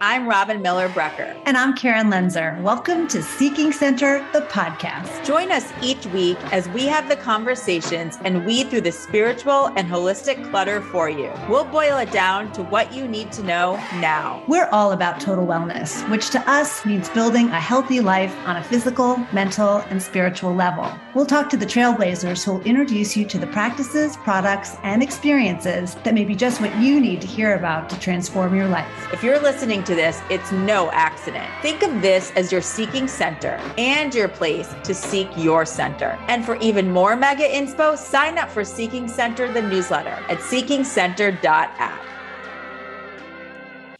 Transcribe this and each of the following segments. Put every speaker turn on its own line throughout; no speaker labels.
I'm Robin Miller Brecker.
And I'm Karen Lenzer. Welcome to Seeking Center, the podcast.
Join us each week as we have the conversations and weed through the spiritual and holistic clutter for you. We'll boil it down to what you need to know now.
We're all about total wellness, which to us means building a healthy life on a physical, mental, and spiritual level. We'll talk to the trailblazers who will introduce you to the practices, products, and experiences that may be just what you need to hear about to transform your life.
If you're listening to this, it's no accident. Think of this as your seeking center and your place to seek your center. And for even more mega inspo, sign up for Seeking Center, the newsletter at seekingcenter.app.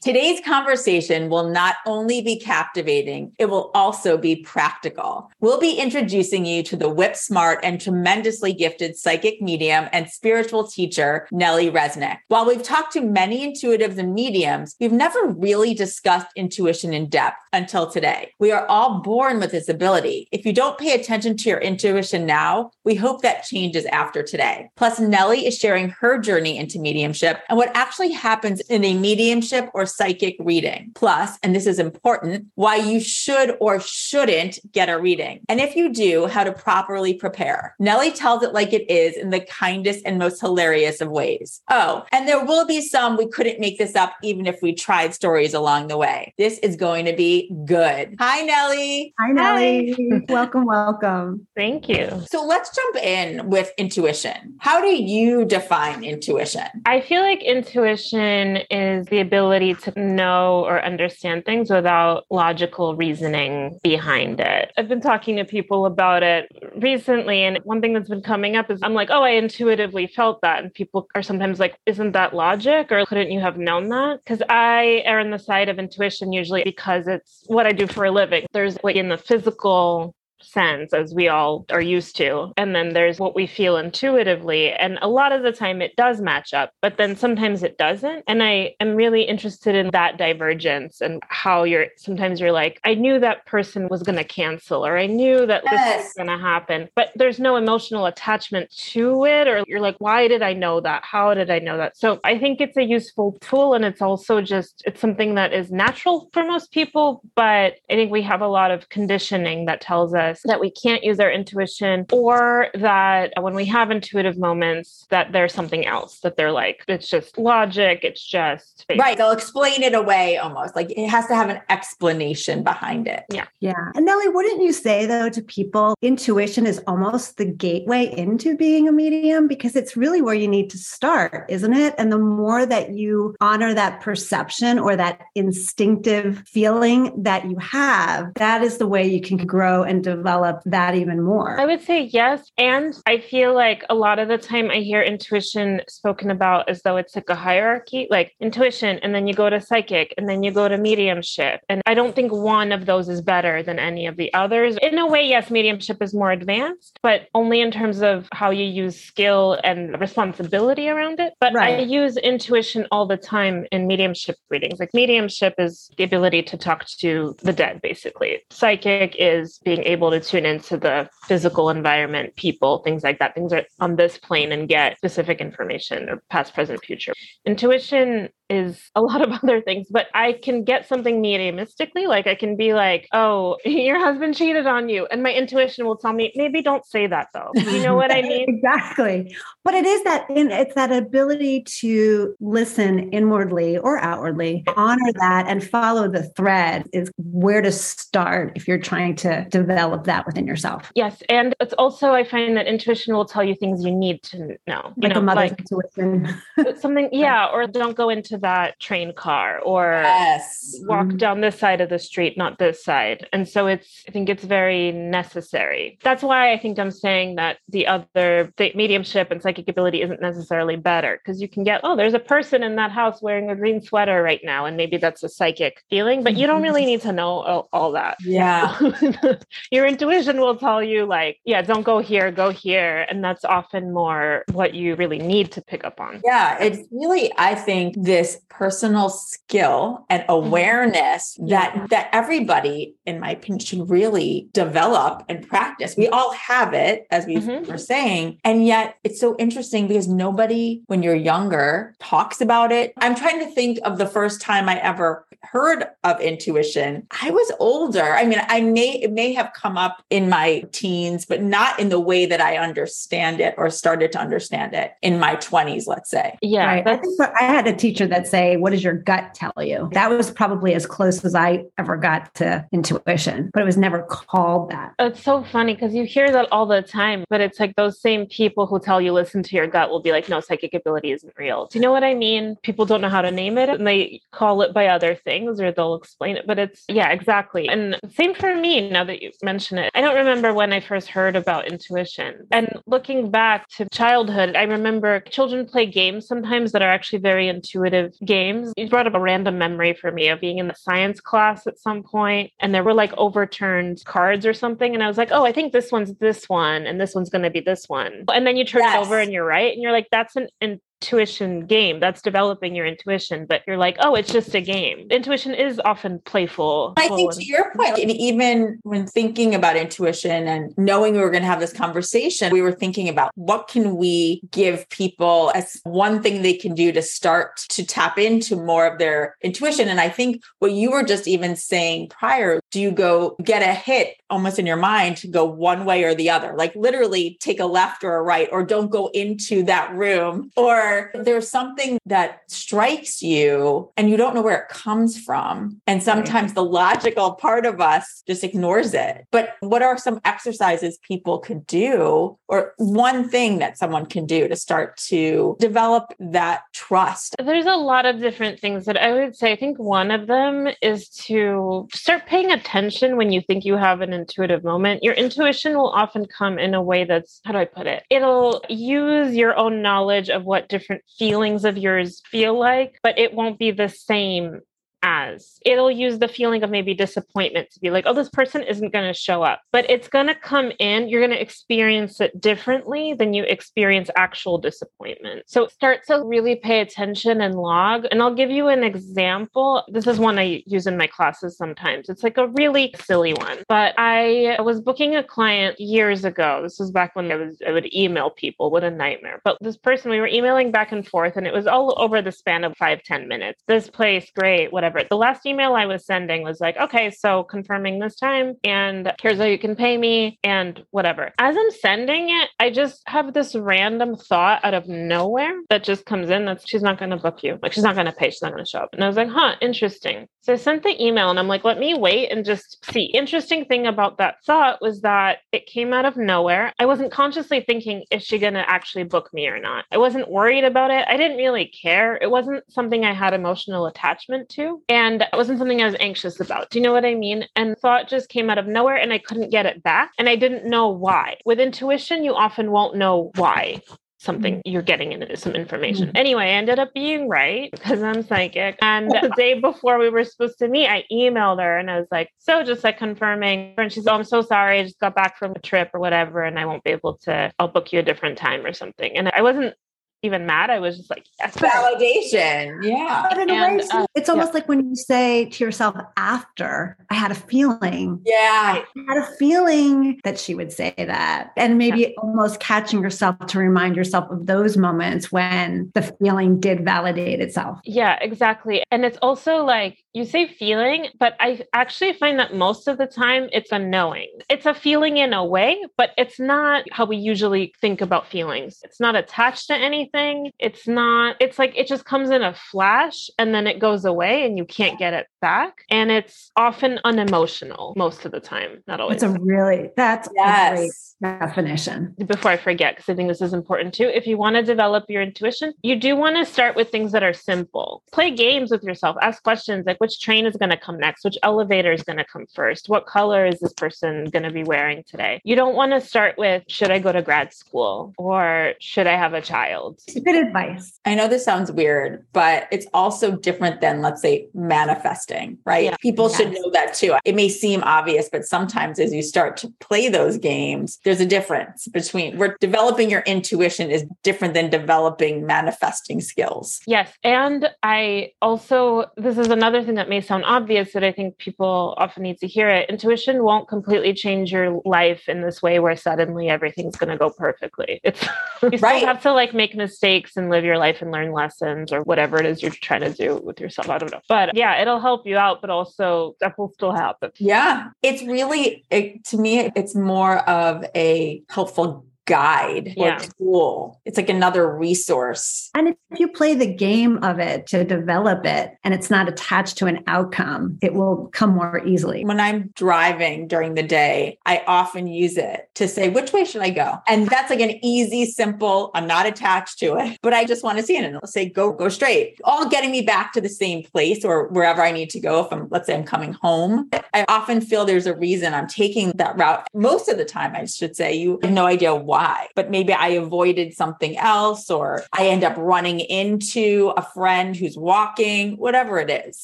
Today's conversation will not only be captivating, it will also be practical. We'll be introducing you to the whip smart and tremendously gifted psychic medium and spiritual teacher, Nellie Resnick. While we've talked to many intuitives and mediums, we've never really discussed intuition in depth until today. We are all born with this ability. If you don't pay attention to your intuition now, we hope that changes after today. Plus, Nellie is sharing her journey into mediumship and what actually happens in a mediumship or psychic reading. Plus, and this is important, why you should or shouldn't get a reading. And if you do, how to properly prepare. Nellie tells it like it is in the kindest and most hilarious of ways. Oh, and there will be some we couldn't make this up even if we tried stories along the way. This is going to be good. Hi, Nellie.
Hi, Nellie. Hi. welcome, welcome.
Thank you.
So let's jump in with intuition. How do you define intuition?
I feel like intuition is the ability to know or understand things without logical reasoning behind it. I've been talking to people about it recently, and one thing that's been coming up is I'm like, oh, I intuitively felt that. And people are sometimes like, isn't that logic? Or couldn't you have known that? Because I err on the side of intuition usually because it's what I do for a living. There's like in the physical sense as we all are used to. And then there's what we feel intuitively. And a lot of the time it does match up, but then sometimes it doesn't. And I am really interested in that divergence and how you're sometimes you're like, I knew that person was going to cancel or I knew that yes. this was going to happen, but there's no emotional attachment to it. Or you're like, why did I know that? How did I know that? So I think it's a useful tool. And it's also just, it's something that is natural for most people. But I think we have a lot of conditioning that tells us us that we can't use our intuition or that when we have intuitive moments that there's something else that they're like it's just logic it's just
right they'll explain it away almost like it has to have an explanation behind it.
Yeah.
Yeah. And nellie wouldn't you say though to people intuition is almost the gateway into being a medium? Because it's really where you need to start isn't it? And the more that you honor that perception or that instinctive feeling that you have that is the way you can grow and develop develop that even more?
I would say yes. And I feel like a lot of the time I hear intuition spoken about as though it's like a hierarchy, like intuition, and then you go to psychic, and then you go to mediumship. And I don't think one of those is better than any of the others. In a way, yes, mediumship is more advanced, but only in terms of how you use skill and responsibility around it. But right. I use intuition all the time in mediumship readings. Like mediumship is the ability to talk to the dead, basically. Psychic is being able able to tune into the physical environment, people, things like that, things are on this plane and get specific information or past, present, future. Intuition is a lot of other things, but I can get something mediumistically. Like I can be like, oh, your husband cheated on you. And my intuition will tell me, maybe don't say that though. You know what I mean?
exactly. But it is that in, it's that ability to listen inwardly or outwardly, honor that and follow the thread is where to start if you're trying to develop that within yourself.
Yes. And it's also, I find that intuition will tell you things you need to know.
You like
know,
a mother's like intuition.
something, yeah. Or don't go into that train car or
yes.
walk mm-hmm. down this side of the street, not this side. And so it's, I think it's very necessary. That's why I think I'm saying that the other, the mediumship and psychic ability isn't necessarily better because you can get, oh, there's a person in that house wearing a green sweater right now. And maybe that's a psychic feeling, but you don't really need to know all, all that.
Yeah.
Your intuition will tell you, like, yeah, don't go here, go here. And that's often more what you really need to pick up on.
Yeah. It's really, I think, this this personal skill and mm-hmm. awareness that yeah. that everybody in my opinion should really develop and practice we all have it as we mm-hmm. were saying and yet it's so interesting because nobody when you're younger talks about it i'm trying to think of the first time i ever heard of intuition i was older i mean i may it may have come up in my teens but not in the way that i understand it or started to understand it in my 20s let's say
yeah right. i think i had a teacher that say what does your gut tell you? That was probably as close as i ever got to intuition but it was never called that.
It's so funny because you hear that all the time but it's like those same people who tell you listen to your gut will be like no psychic ability isn't real. Do you know what i mean? People don't know how to name it and they call it by other things or they'll explain it but it's yeah exactly. And same for me now that you mention it. I don't remember when i first heard about intuition. And looking back to childhood i remember children play games sometimes that are actually very intuitive games you brought up a random memory for me of being in the science class at some point and there were like overturned cards or something and i was like oh i think this one's this one and this one's going to be this one and then you turn yes. it over and you're right and you're like that's an, an intuition game. That's developing your intuition but you're like oh it's just a game. Intuition is often playful
i think to your point and even when thinking about intuition and knowing we were going to have this conversation we were thinking about what can we give people as one thing they can do to start to tap into more of their intuition. And i think what you were just even saying prior do you go get a hit almost in your mind to go one way or the other? Like literally take a left or a right or don't go into that room or there's something that strikes you and you don't know where it comes from. And sometimes the logical part of us just ignores it. But what are some exercises people could do, or one thing that someone can do to start to develop that trust?
There's a lot of different things that I would say. I think one of them is to start paying attention when you think you have an intuitive moment. Your intuition will often come in a way that's, how do I put it? It'll use your own knowledge of what different feelings of yours feel like, but it won't be the same as it'll use the feeling of maybe disappointment to be like, oh, this person isn't going to show up, but it's going to come in. You're going to experience it differently than you experience actual disappointment. So start to really pay attention and log. And I'll give you an example. This is one I use in my classes sometimes. It's like a really silly one, but I was booking a client years ago. This was back when I was, I would email people. What a nightmare. But this person, we were emailing back and forth and it was all over the span of five ten minutes. This place, great, whatever whatever. The last email I was sending was like, okay, so confirming this time and here's how you can pay me and whatever. As I'm sending it, I just have this random thought out of nowhere that just comes in that she's not going to book you. Like she's not going to pay. She's not going to show up. And I was like, huh, interesting. So I sent the email and I'm like, let me wait and just see. Interesting thing about that thought was that it came out of nowhere. I wasn't consciously thinking, is she going to actually book me or not? I wasn't worried about it. I didn't really care. It wasn't something I had emotional attachment to. And it wasn't something I was anxious about. Do you know what I mean? And thought just came out of nowhere and I couldn't get it back. And I didn't know why. With intuition, you often won't know why something mm-hmm. you're getting into some information. Mm-hmm. Anyway, I ended up being right because I'm psychic. And the day before we were supposed to meet, I emailed her and I was like, so just like confirming. And she's, oh, I'm so sorry. I just got back from a trip or whatever. And I won't be able to, I'll book you a different time or something. And I wasn't even mad. I was just like, yes.
Validation. Yeah.
But in and, a way, uh, it's almost yeah. like when you say to yourself after, I had a feeling.
Yeah.
I had a feeling that she would say that. And maybe yeah. almost catching yourself to remind yourself of those moments when the feeling did validate itself.
Yeah, exactly. And it's also like you say feeling, but I actually find that most of the time it's a knowing. It's a feeling in a way, but it's not how we usually think about feelings. It's not attached to anything anything. It's not, it's like it just comes in a flash and then it goes away and you can't get it back. And it's often unemotional most of the time, not always.
It's a really, that's yes. a great definition.
Before I forget, because I think this is important too, if you want to develop your intuition, you do want to start with things that are simple. Play games with yourself, ask questions like which train is going to come next, which elevator is going to come first, what color is this person going to be wearing today. You don't want to start with should I go to grad school or should I have a child?
Good advice.
I know this sounds weird, but it's also different than, let's say, manifesting, right? Yeah. People yes. should know that too. It may seem obvious, but sometimes as you start to play those games, there's a difference between where developing your intuition is different than developing manifesting skills.
Yes. And I also, this is another thing that may sound obvious that I think people often need to hear it. Intuition won't completely change your life in this way where suddenly everything's going to go perfectly. It's you right. have to like make mistakes and live your life and learn lessons or whatever it is you're trying to do with yourself. I don't know. But yeah, it'll help you out, but also that will still happen.
Yeah. It's really, it, to me, it's more of a helpful guide yeah. or tool. It's like another resource.
And if you play the game of it to develop it and it's not attached to an outcome, it will come more easily.
When I'm driving during the day, I often use it to say, which way should I go? And that's like an easy, simple, I'm not attached to it, but I just want to see it. And it'll say, go, go straight, all getting me back to the same place or wherever I need to go. If I'm, let's say I'm coming home, I often feel there's a reason I'm taking that route. Most of the time, I should say, you have no idea why why, but maybe I avoided something else or I end up running into a friend who's walking, whatever it is.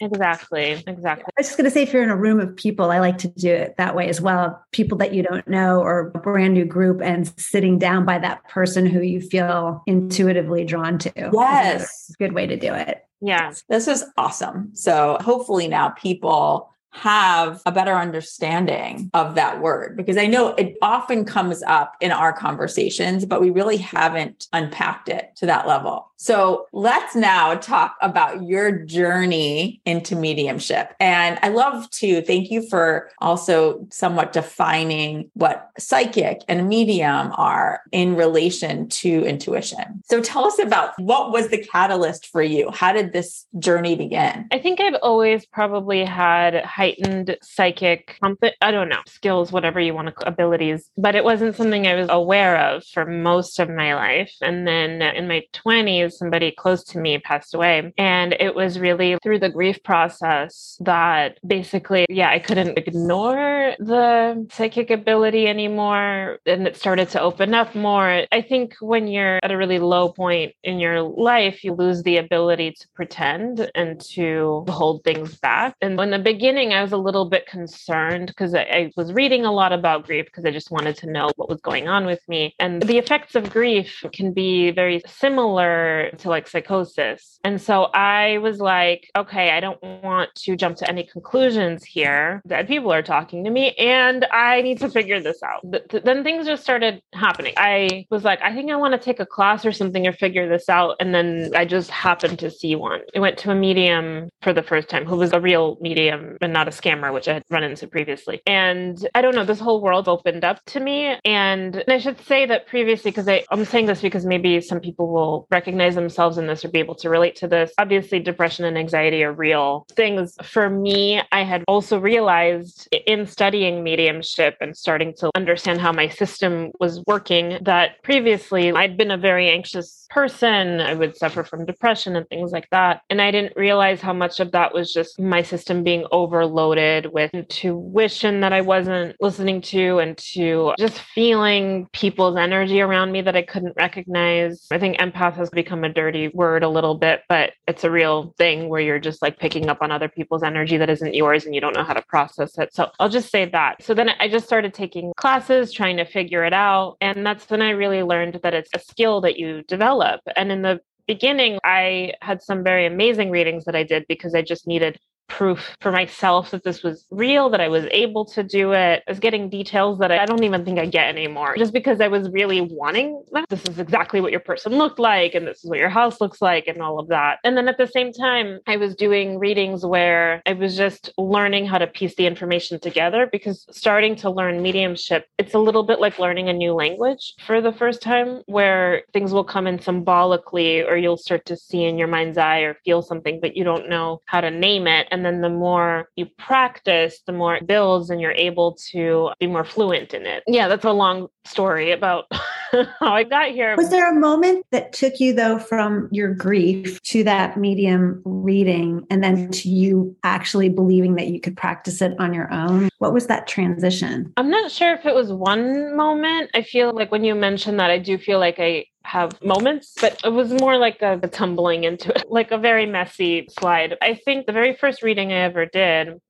Exactly. Exactly.
I was just going to say, if you're in a room of people, I like to do it that way as well. People that you don't know or a brand new group and sitting down by that person who you feel intuitively drawn to.
Yes.
Good way to do it.
Yeah.
This is awesome. So hopefully now people have a better understanding of that word because I know it often comes up in our conversations, but we really haven't unpacked it to that level. So let's now talk about your journey into mediumship. And I love to thank you for also somewhat defining what psychic and medium are in relation to intuition. So tell us about what was the catalyst for you? How did this journey begin?
I think I've always probably had heightened psychic, I don't know, skills, whatever you want to, abilities, but it wasn't something I was aware of for most of my life. And then in my 20s, somebody close to me passed away. And it was really through the grief process that basically, yeah, I couldn't ignore the psychic ability anymore. And it started to open up more. I think when you're at a really low point in your life, you lose the ability to pretend and to hold things back. And in the beginning, I was a little bit concerned because I, I was reading a lot about grief because I just wanted to know what was going on with me. And the effects of grief can be very similar to like psychosis. And so I was like, okay, I don't want to jump to any conclusions here. Dead people are talking to me and I need to figure this out. But then things just started happening. I was like, I think I want to take a class or something or figure this out. And then I just happened to see one. I went to a medium for the first time who was a real medium and not a scammer, which I had run into previously. And I don't know, this whole world opened up to me. And, and I should say that previously, because I'm saying this because maybe some people will recognize themselves themselves in this or be able to relate to this. Obviously, depression and anxiety are real things. For me, I had also realized in studying mediumship and starting to understand how my system was working that previously I'd been a very anxious person. I would suffer from depression and things like that. And I didn't realize how much of that was just my system being overloaded with intuition that I wasn't listening to and to just feeling people's energy around me that I couldn't recognize. I think empath has become a dirty word a little bit, but it's a real thing where you're just like picking up on other people's energy that isn't yours and you don't know how to process it. So I'll just say that. So then I just started taking classes, trying to figure it out. And that's when I really learned that it's a skill that you develop. And in the beginning, I had some very amazing readings that I did because I just needed proof for myself that this was real, that I was able to do it. I was getting details that I don't even think I get anymore just because I was really wanting that. This is exactly what your person looked like, and this is what your house looks like, and all of that. And then at the same time, I was doing readings where I was just learning how to piece the information together because starting to learn mediumship, it's a little bit like learning a new language for the first time, where things will come in symbolically, or you'll start to see in your mind's eye or feel something, but you don't know how to name it and then the more you practice, the more it builds and you're able to be more fluent in it. Yeah, that's a long story about how I got here.
Was there a moment that took you, though, from your grief to that medium reading and then to you actually believing that you could practice it on your own? What was that transition?
I'm not sure if it was one moment. I feel like when you mentioned that, I do feel like I have moments, but it was more like a, a tumbling into it, like a very messy slide. I think the very first reading I ever did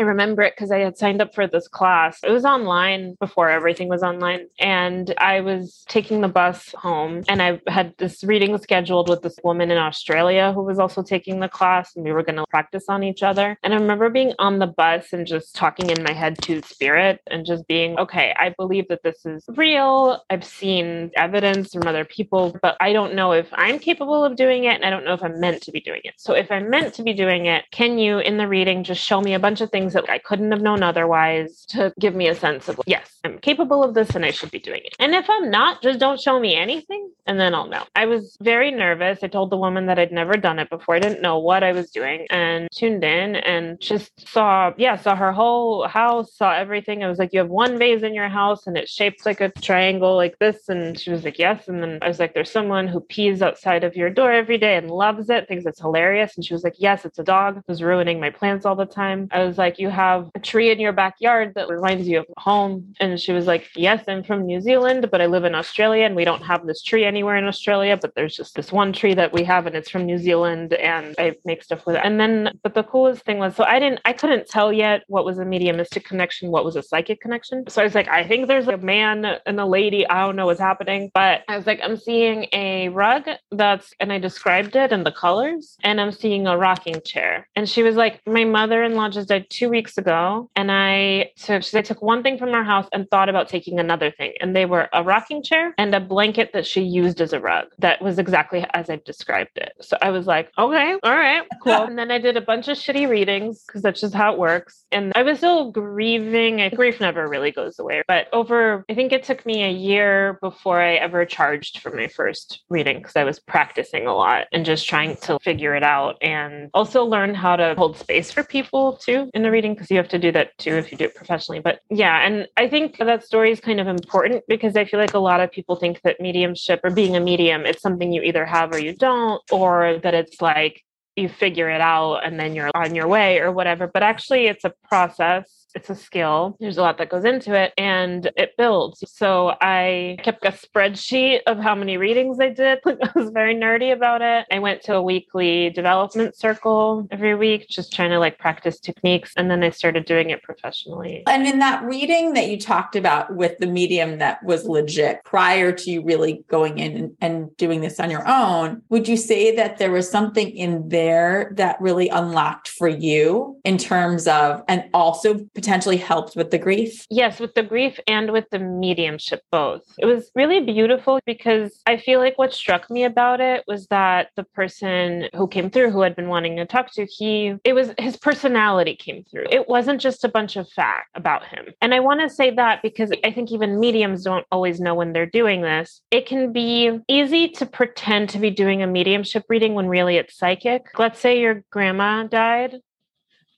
I remember it because I had signed up for this class. It was online before everything was online. And I was taking the bus home and I had this reading scheduled with this woman in Australia who was also taking the class and we were going to practice on each other. And I remember being on the bus and just talking in my head to spirit and just being, okay, I believe that this is real. I've seen evidence from other people, but I don't know if I'm capable of doing it. And I don't know if I'm meant to be doing it. So if I'm meant to be doing it, can you in the reading just show me a bunch of things? Things that I couldn't have known otherwise to give me a sense of, yes, I'm capable of this and I should be doing it. And if I'm not, just don't show me anything and then I'll know. I was very nervous. I told the woman that I'd never done it before. I didn't know what I was doing and tuned in and just saw, yeah, saw her whole house, saw everything. I was like, you have one vase in your house and it's shaped like a triangle like this. And she was like, yes. And then I was like, there's someone who pees outside of your door every day and loves it, thinks it's hilarious. And she was like, yes, it's a dog. Was ruining my plants all the time. I was like, you have a tree in your backyard that reminds you of home? And she was like, Yes, I'm from New Zealand, but I live in Australia and we don't have this tree anywhere in Australia, but there's just this one tree that we have and it's from New Zealand and I make stuff with it. And then, but the coolest thing was, so I didn't, I couldn't tell yet what was a mediumistic connection, what was a psychic connection. So I was like, I think there's a man and a lady. I don't know what's happening, but I was like, I'm seeing a rug that's, and I described it and the colors, and I'm seeing a rocking chair. And she was like, My mother in law just died two weeks ago. And I took, I took one thing from our house and thought about taking another thing. And they were a rocking chair and a blanket that she used as a rug. That was exactly as I've described it. So I was like, okay, all right, cool. and then I did a bunch of shitty readings because that's just how it works. And I was still grieving. Grief never really goes away. But over, I think it took me a year before I ever charged for my first reading because I was practicing a lot and just trying to figure it out and also learn how to hold space for people too in the reading because you have to do that too if you do it professionally. But yeah, and I think that story is kind of important because I feel like a lot of people think that mediumship or being a medium, it's something you either have or you don't, or that it's like you figure it out and then you're on your way or whatever. But actually, it's a process it's a skill. There's a lot that goes into it and it builds. So I kept a spreadsheet of how many readings I did. I was very nerdy about it. I went to a weekly development circle every week, just trying to like practice techniques. And then I started doing it professionally.
And in that reading that you talked about with the medium that was legit prior to you really going in and, doing this on your own, would you say that there was something in there that really unlocked for you in terms of, and also potentially helped with the grief?
Yes, with the grief and with the mediumship, both. It was really beautiful because I feel like what struck me about it was that the person who came through, who had been wanting to talk to, he, it was his personality came through. It wasn't just a bunch of fact about him. And I want to say that because I think even mediums don't always know when they're doing this. It can be easy to pretend to be doing a mediumship reading when really it's psychic. Let's say your grandma died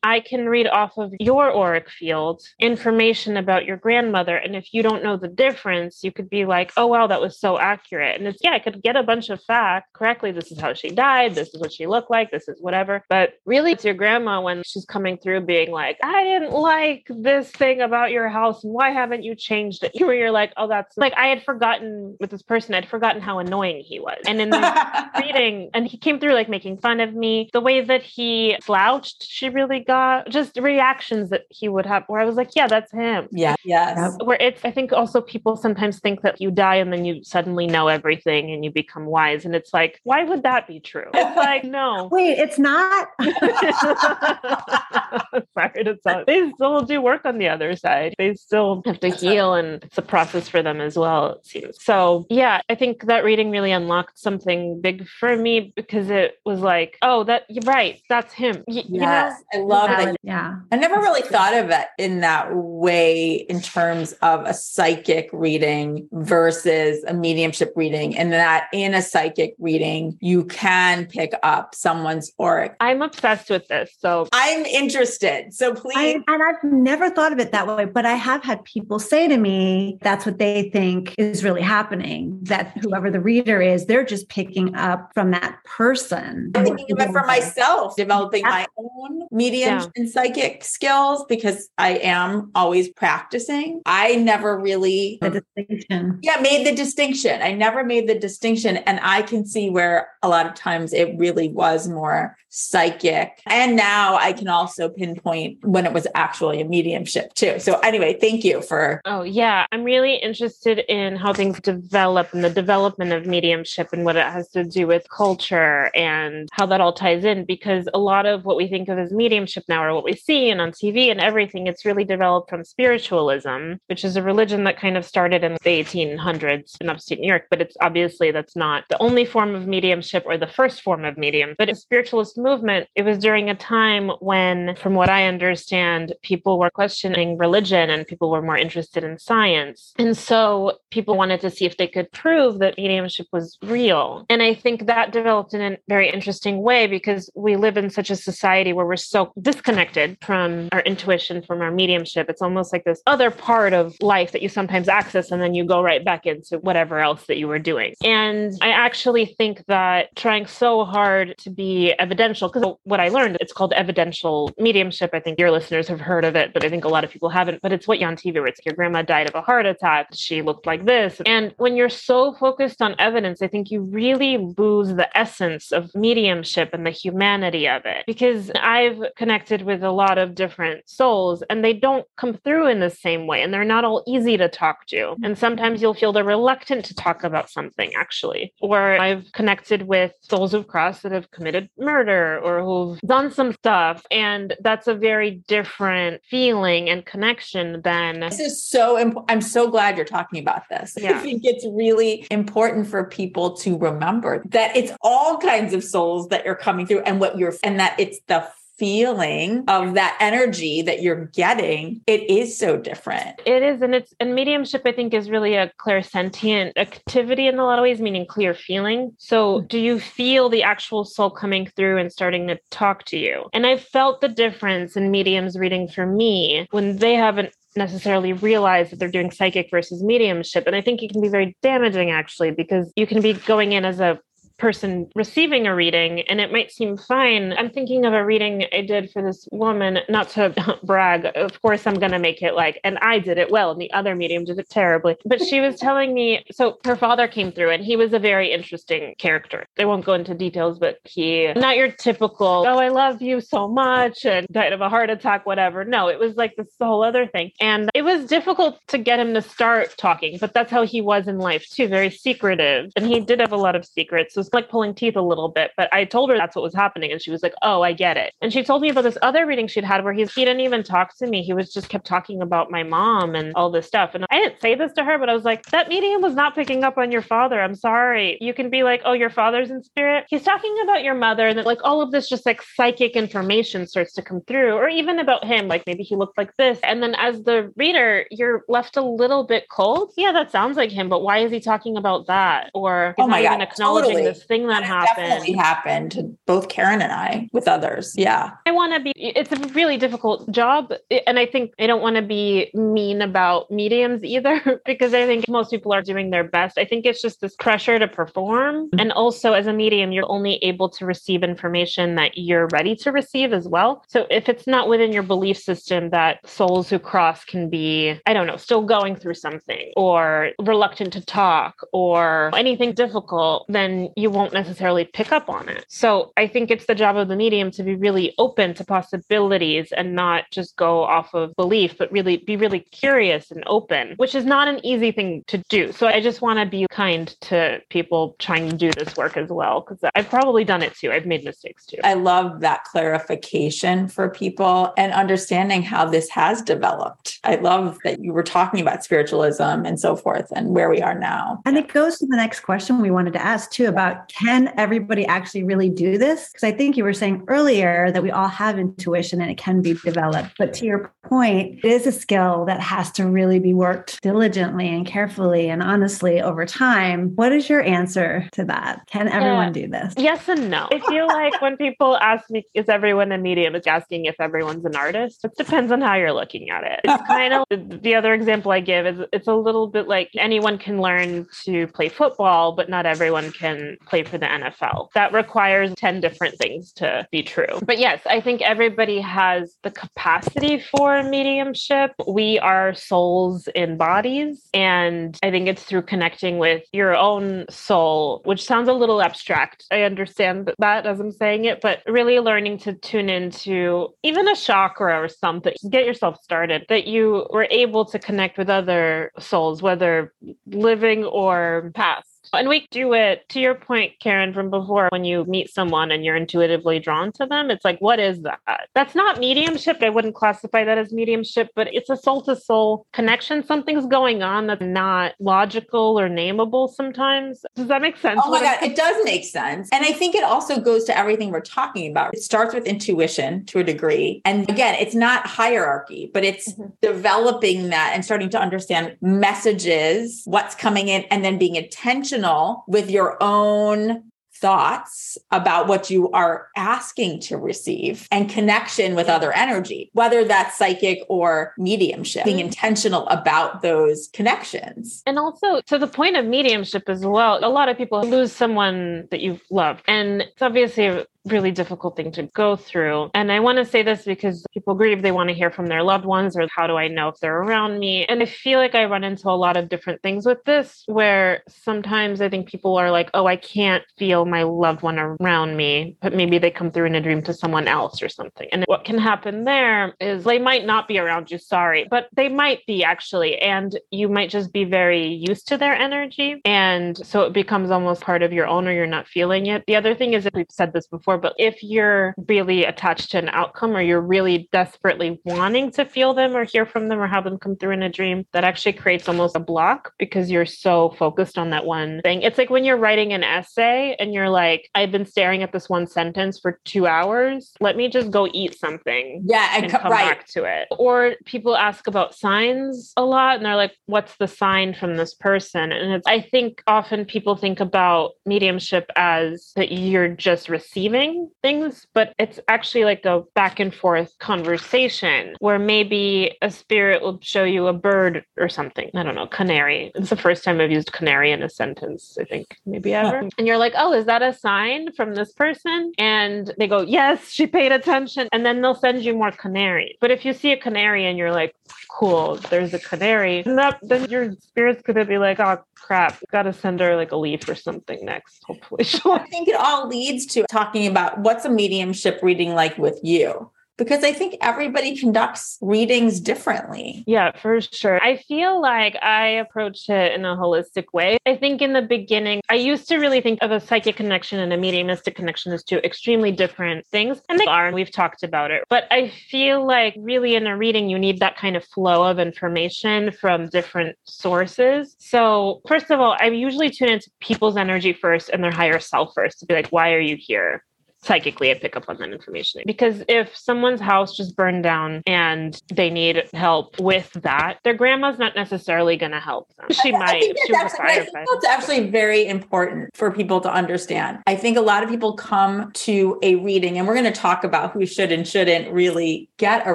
I can read off of your auric field information about your grandmother. And if you don't know the difference, you could be like, oh, wow, that was so accurate. And it's, yeah, I could get a bunch of facts correctly. This is how she died. This is what she looked like. This is whatever. But really, it's your grandma when she's coming through being like, I didn't like this thing about your house. Why haven't you changed it? Where you're like, oh, that's like, I had forgotten with this person, I'd forgotten how annoying he was. And in the reading, and he came through like making fun of me. The way that he slouched, she really got got just reactions that he would have where I was like, yeah, that's him.
Yeah. Yes.
Where it's, I think also people sometimes think that you die and then you suddenly know everything and you become wise. And it's like, why would that be true? It's like, no.
Wait, it's not.
Sorry to tell. They still do work on the other side. They still have to heal and it's a process for them as well, it seems. So yeah, I think that reading really unlocked something big for me because it was like, oh, that you're right. That's him. Y-
yes. You know? I love love that.
Yeah.
I never really thought of it in that way in terms of a psychic reading versus a mediumship reading. And that in a psychic reading, you can pick up someone's auric.
I'm obsessed with this. So
I'm interested interested. So please. I,
and I've never thought of it that way, but I have had people say to me that's what they think is really happening. That whoever the reader is, they're just picking up from that person.
I'm thinking of it for myself, developing my own medium yeah. and psychic skills because I am always practicing. I never really
the mm. distinction.
Yeah, made the distinction. I never made the distinction. And I can see where a lot of times it really was more psychic. And now I can also pinpoint when it was actually a mediumship too. So anyway, thank you for
Oh yeah. I'm really interested in how things develop and the development of mediumship and what it has to do with culture and how that all ties in because a lot of what we think of as mediumship now are what we see and on TV and everything, it's really developed from spiritualism, which is a religion that kind of started in the 1800s in upstate New York, but it's obviously that's not the only form of mediumship or the first form of medium, but it's spiritualist movement, it was during a time when, from what I understand, people were questioning religion and people were more interested in science. And so people wanted to see if they could prove that mediumship was real. And I think that developed in a very interesting way because we live in such a society where we're so disconnected from our intuition, from our mediumship. It's almost like this other part of life that you sometimes access and then you go right back into whatever else that you were doing. And I actually think that trying so hard to be evidential because what I learned, it's called evidential mediumship. I think your listeners have heard of it, but I think a lot of people haven't. But it's what TV where it's your grandma died of a heart attack. She looked like this. And when you're so focused on evidence, I think you really lose the essence of mediumship and the humanity of it. Because I've connected with a lot of different souls and they don't come through in the same way. And they're not all easy to talk to. Mm-hmm. And sometimes you'll feel they're reluctant to talk about something, actually. Or I've connected with souls of cross that have committed murder or who've done some stuff. And that's a very different feeling and connection than.
This is so important. I'm so glad you're talking about this. Yeah. I think it's really important for people to remember that it's all kinds of souls that you're coming through and what you're, and that it's the feeling of that energy that you're getting, it is so different.
It is. And it's, and mediumship, I think, is really a clairsentient activity in a lot of ways, meaning clear feeling. So, mm. do you feel the actual soul coming through and starting to talk to you? And I felt the difference in mediums reading for me when they haven't necessarily realize that they're doing psychic versus mediumship. And I think it can be very damaging actually, because you can be going in as a person receiving a reading and it might seem fine. I'm thinking of a reading I did for this woman, not to brag, of course, I'm going to make it like, and I did it well, and the other medium did it terribly. But she was telling me, so her father came through and he was a very interesting character. I won't go into details, but he, not your typical, oh, I love you so much and died of a heart attack, whatever. No, it was like this whole other thing. And it was difficult to get him to start talking, but that's how he was in life too, very secretive. And he did have a lot of secrets. Like pulling teeth a little bit, but I told her that's what was happening. And she was like, Oh, I get it. And she told me about this other reading she'd had where he, he didn't even talk to me. He was just kept talking about my mom and all this stuff. And I didn't say this to her, but I was like, That medium was not picking up on your father. I'm sorry. You can be like, Oh, your father's in spirit. He's talking about your mother. And that, like, all of this just like psychic information starts to come through, or even about him. Like, maybe he looked like this. And then as the reader, you're left a little bit cold. Yeah, that sounds like him, but why is he talking about that? Or he's oh not God, even acknowledging totally. this thing that, that happened.
Definitely happened to both Karen and I with others. Yeah.
I want to be, it's a really difficult job. And I think I don't want to be mean about mediums either, because I think most people are doing their best. I think it's just this pressure to perform. Mm-hmm. And also, as a medium, you're only able to receive information that you're ready to receive as well. So if it's not within your belief system that souls who cross can be, I don't know, still going through something or reluctant to talk or anything difficult, then you won't necessarily necessarily pick up on it. So I think it's the job of the medium to be really open to possibilities and not just go off of belief, but really be really curious and open, which is not an easy thing to do. So I just want to be kind to people trying to do this work as well, because I've probably done it too. I've made mistakes too.
I love that clarification for people and understanding how this has developed. I love that you were talking about spiritualism and so forth and where we are now.
And it goes to the next question we wanted to ask too about can can everybody actually really do this? Because I think you were saying earlier that we all have intuition and it can be developed. But to your point, it is a skill that has to really be worked diligently and carefully and honestly over time. What is your answer to that? Can everyone yeah. do this?
Yes and no. I feel like when people ask me, is everyone a medium? It's asking if everyone's an artist. It depends on how you're looking at it. It's kind of the other example I give is it's a little bit like anyone can learn to play football, but not everyone can play for the NFL. That requires 10 different things to be true. But yes, I think everybody has the capacity for mediumship. We are souls in bodies. And I think it's through connecting with your own soul, which sounds a little abstract. I understand that as I'm saying it, but really learning to tune into even a chakra or something, get yourself started, that you were able to connect with other souls, whether living or past and we do it to your point, Karen, from before when you meet someone and you're intuitively drawn to them. It's like, what is that? That's not mediumship. I wouldn't classify that as mediumship, but it's a soul to soul connection. Something's going on that's not logical or nameable sometimes. Does that make sense?
Oh my God, it does make sense. And I think it also goes to everything we're talking about. It starts with intuition to a degree. And again, it's not hierarchy, but it's mm-hmm. developing that and starting to understand messages, what's coming in, and then being intentional intentional with your own thoughts about what you are asking to receive and connection with other energy, whether that's psychic or mediumship, being mm-hmm. intentional about those connections.
And also to the point of mediumship as well, a lot of people lose someone that you've loved. And it's obviously really difficult thing to go through. And I want to say this because people grieve, they want to hear from their loved ones, or how do I know if they're around me? And I feel like I run into a lot of different things with this, where sometimes I think people are like, oh, I can't feel my loved one around me, but maybe they come through in a dream to someone else or something. And what can happen there is they might not be around you, sorry, but they might be actually. And you might just be very used to their energy. And so it becomes almost part of your own, or you're not feeling it. The other thing is, if we've said this before, but if you're really attached to an outcome or you're really desperately wanting to feel them or hear from them or have them come through in a dream, that actually creates almost a block because you're so focused on that one thing. It's like when you're writing an essay and you're like, I've been staring at this one sentence for two hours. Let me just go eat something.
Yeah, and,
and
co-
come
right.
back to it. Or people ask about signs a lot and they're like, what's the sign from this person? And it's, I think often people think about mediumship as that you're just receiving things, but it's actually like a back and forth conversation where maybe a spirit will show you a bird or something. I don't know, canary. It's the first time I've used canary in a sentence, I think, maybe ever. And you're like, oh, is that a sign from this person? And they go, yes, she paid attention. And then they'll send you more canary. But if you see a canary and you're like, cool, there's a canary, that, then your spirit's going to be like, oh, crap, got to send her like a leaf or something next. Hopefully,
I think it all leads to talking about what's a mediumship reading like with you because I think everybody conducts readings differently.
Yeah, for sure. I feel like I approach it in a holistic way. I think in the beginning, I used to really think of a psychic connection and a mediumistic connection as two extremely different things, and they are, and we've talked about it. But I feel like really in a reading, you need that kind of flow of information from different sources. So, first of all, I usually tune into people's energy first and their higher self first to be like, why are you here? Psychically I pick up on that information. Because if someone's house just burned down and they need help with that, their grandma's not necessarily going to help them. She I, might. I
she that's, that's actually very important for people to understand. I think a lot of people come to a reading, and we're going to talk about who should and shouldn't really get a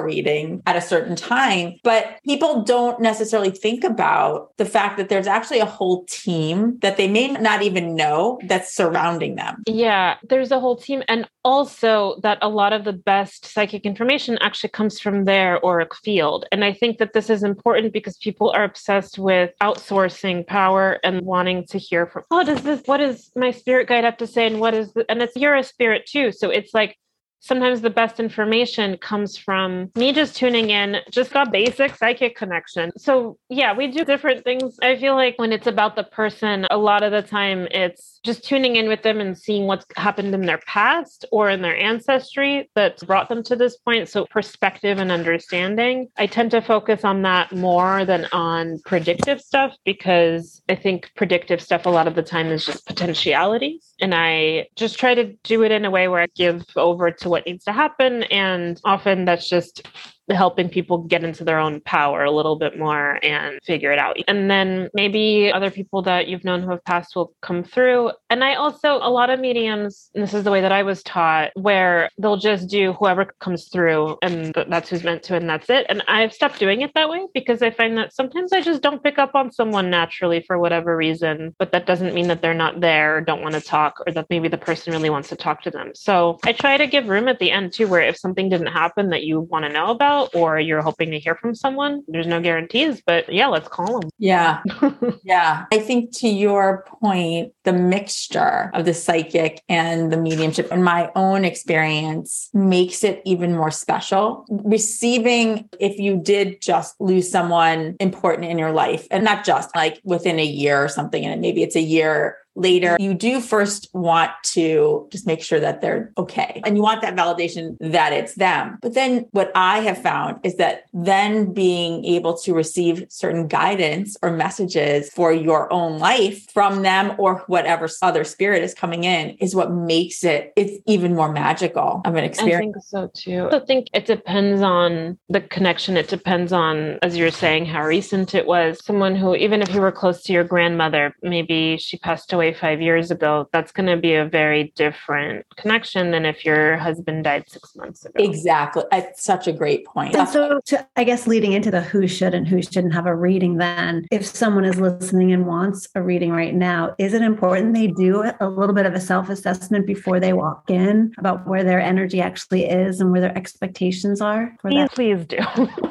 reading at a certain time, but people don't necessarily think about the fact that there's actually a whole team that they may not even know that's surrounding them.
Yeah, there's a whole team. And and also that a lot of the best psychic information actually comes from their auric field. And I think that this is important because people are obsessed with outsourcing power and wanting to hear from, oh, does this, what does my spirit guide have to say? And what is, the, and it's, you're a spirit too. So it's like, sometimes the best information comes from me just tuning in, just a basic psychic connection. So, yeah, we do different things. I feel like when it's about the person, a lot of the time it's just tuning in with them and seeing what's happened in their past or in their ancestry that's brought them to this point. So, perspective and understanding. I tend to focus on that more than on predictive stuff because I think predictive stuff a lot of the time is just potentialities. And I just try to do it in a way where I give over to what needs to happen. And often that's just helping people get into their own power a little bit more and figure it out. And then maybe other people that you've known who have passed will come through. And I also, a lot of mediums, this is the way that I was taught, where they'll just do whoever comes through and that's who's meant to, and that's it. And I've stopped doing it that way because I find that sometimes I just don't pick up on someone naturally for whatever reason, but that doesn't mean that they're not there or don't want to talk or that maybe the person really wants to talk to them. So I try to give room at the end too, where if something didn't happen that you want to know about or you're hoping to hear from someone, there's no guarantees, but yeah, let's call them.
Yeah. yeah. I think to your point, the mixture of the psychic and the mediumship, in my own experience, makes it even more special. Receiving, if you did just lose someone important in your life, and not just like within a year or something, and maybe it's a year later, you do first want to just make sure that they're okay. And you want that validation that it's them. But then what I have found is that then being able to receive certain guidance or messages for your own life from them or whatever other spirit is coming in is what makes it it's even more magical of an experience.
I think so too. I think it depends on the connection. It depends on, as you're saying, how recent it was. Someone who, even if you were close to your grandmother, maybe she passed away five years ago, that's going to be a very different connection than if your husband died six months ago.
Exactly. It's such a great point.
And so, to, I guess, leading into the who should and who shouldn't have a reading, then, if someone is listening and wants a reading right now, is it important they do a little bit of a self assessment before they walk in about where their energy actually is and where their expectations are?
For please, that? please do.